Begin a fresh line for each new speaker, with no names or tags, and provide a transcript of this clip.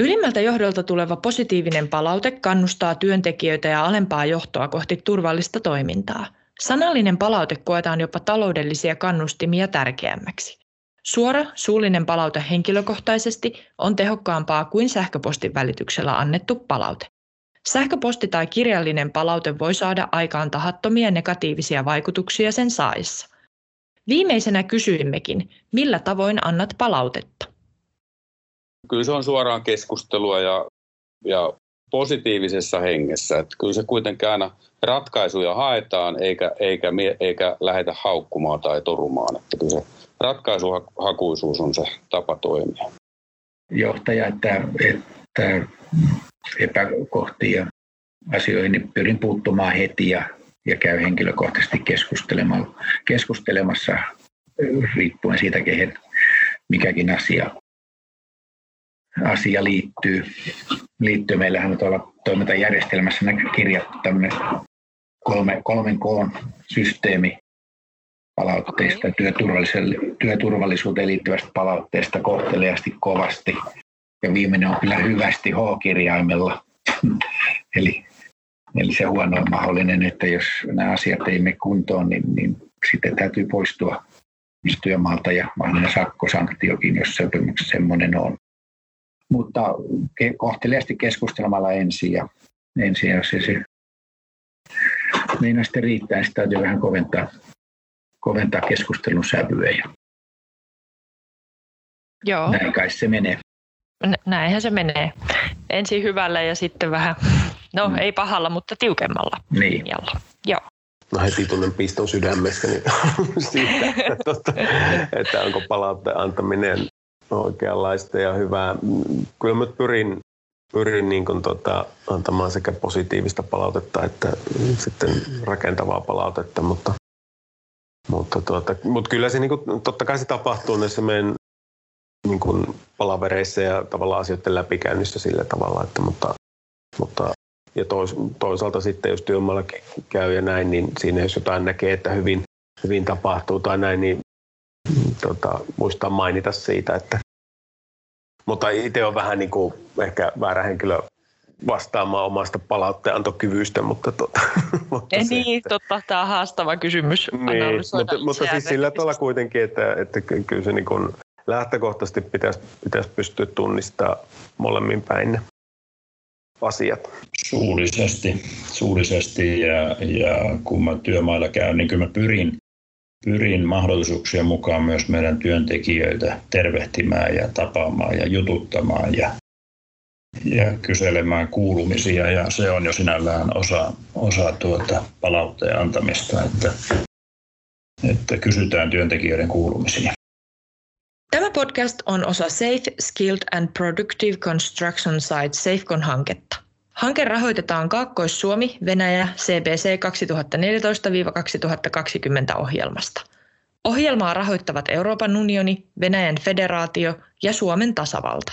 Ylimmältä johdolta tuleva positiivinen palaute kannustaa työntekijöitä ja alempaa johtoa kohti turvallista toimintaa. Sanallinen palaute koetaan jopa taloudellisia kannustimia tärkeämmäksi. Suora suullinen palaute henkilökohtaisesti on tehokkaampaa kuin sähköpostin välityksellä annettu palaute. Sähköposti tai kirjallinen palaute voi saada aikaan tahattomia negatiivisia vaikutuksia sen saissa. Viimeisenä kysyimmekin, millä tavoin annat palautetta?
Kyllä se on suoraan keskustelua ja, ja positiivisessa hengessä. Että kyllä se kuitenkin aina ratkaisuja haetaan eikä, eikä, eikä lähdetä haukkumaan tai torumaan. Että kyllä se ratkaisuhakuisuus on se tapa toimia.
Johtaja, että, että epäkohtiin ja asioihin niin pyrin puuttumaan heti ja, ja käy henkilökohtaisesti keskustelemassa riippuen siitä, kehen mikäkin asia, asia liittyy. liittyy. Meillähän on tuolla toimintajärjestelmässä kirjattu tämmöinen kolme, kolmen koon systeemi palautteista, työturvallisuuteen liittyvästä palautteesta kohteliaasti kovasti – ja viimeinen on kyllä hyvästi H-kirjaimella. eli, eli se huono on mahdollinen, että jos nämä asiat ei mene kuntoon, niin, niin sitten täytyy poistua työmaalta ja mahdollinen sakkosanktiokin, jos sopimuksessa semmoinen on. Mutta kohteliaasti keskustelemalla ensin ja ensin, jos se, se meinaa sitten riittää, niin sitten täytyy vähän koventaa, koventaa keskustelun sävyä. Ja Joo. Näin kai se menee
näinhän se menee. Ensin hyvällä ja sitten vähän, no mm. ei pahalla, mutta tiukemmalla
niin. linjalla.
Joo.
No heti tunnen piston sydämestä niin siitä, että, totta, että onko palautteen antaminen oikeanlaista ja hyvää. Kyllä mä pyrin, pyrin niin kuin tota, antamaan sekä positiivista palautetta että sitten rakentavaa palautetta, mutta, mutta, tuota, mutta kyllä se niin kuin, totta kai se tapahtuu näissä meidän niin kuin palavereissa ja tavallaan asioiden läpikäynnissä sillä tavalla, että mutta, mutta ja tois, toisaalta sitten, jos työmaalla käy ja näin, niin siinä jos jotain näkee, että hyvin, hyvin tapahtuu tai näin, niin tota, muistaa mainita siitä, että mutta itse on vähän niin kuin ehkä väärä henkilö vastaamaan omasta palautteantokyvystä, mutta, tota,
mutta Ei, niin, totta, tämä on haastava kysymys.
Niin, mutta, mutta siis sillä tavalla kuitenkin, että, että kyllä se niin kuin lähtökohtaisesti pitäisi, pitäisi pystyä tunnistamaan molemmin päin asiat.
Suullisesti, suullisesti ja, ja kun mä työmailla käyn, niin kyllä mä pyrin, pyrin mahdollisuuksien mukaan myös meidän työntekijöitä tervehtimään ja tapaamaan ja jututtamaan ja, ja kyselemään kuulumisia ja se on jo sinällään osa, osa tuota palautteen antamista, että, että kysytään työntekijöiden kuulumisia.
Tämä podcast on osa Safe, Skilled and Productive Construction Site SafeCon-hanketta. Hanke rahoitetaan Kaakkois-Suomi, Venäjä, CBC 2014-2020 ohjelmasta. Ohjelmaa rahoittavat Euroopan unioni, Venäjän federaatio ja Suomen tasavalta.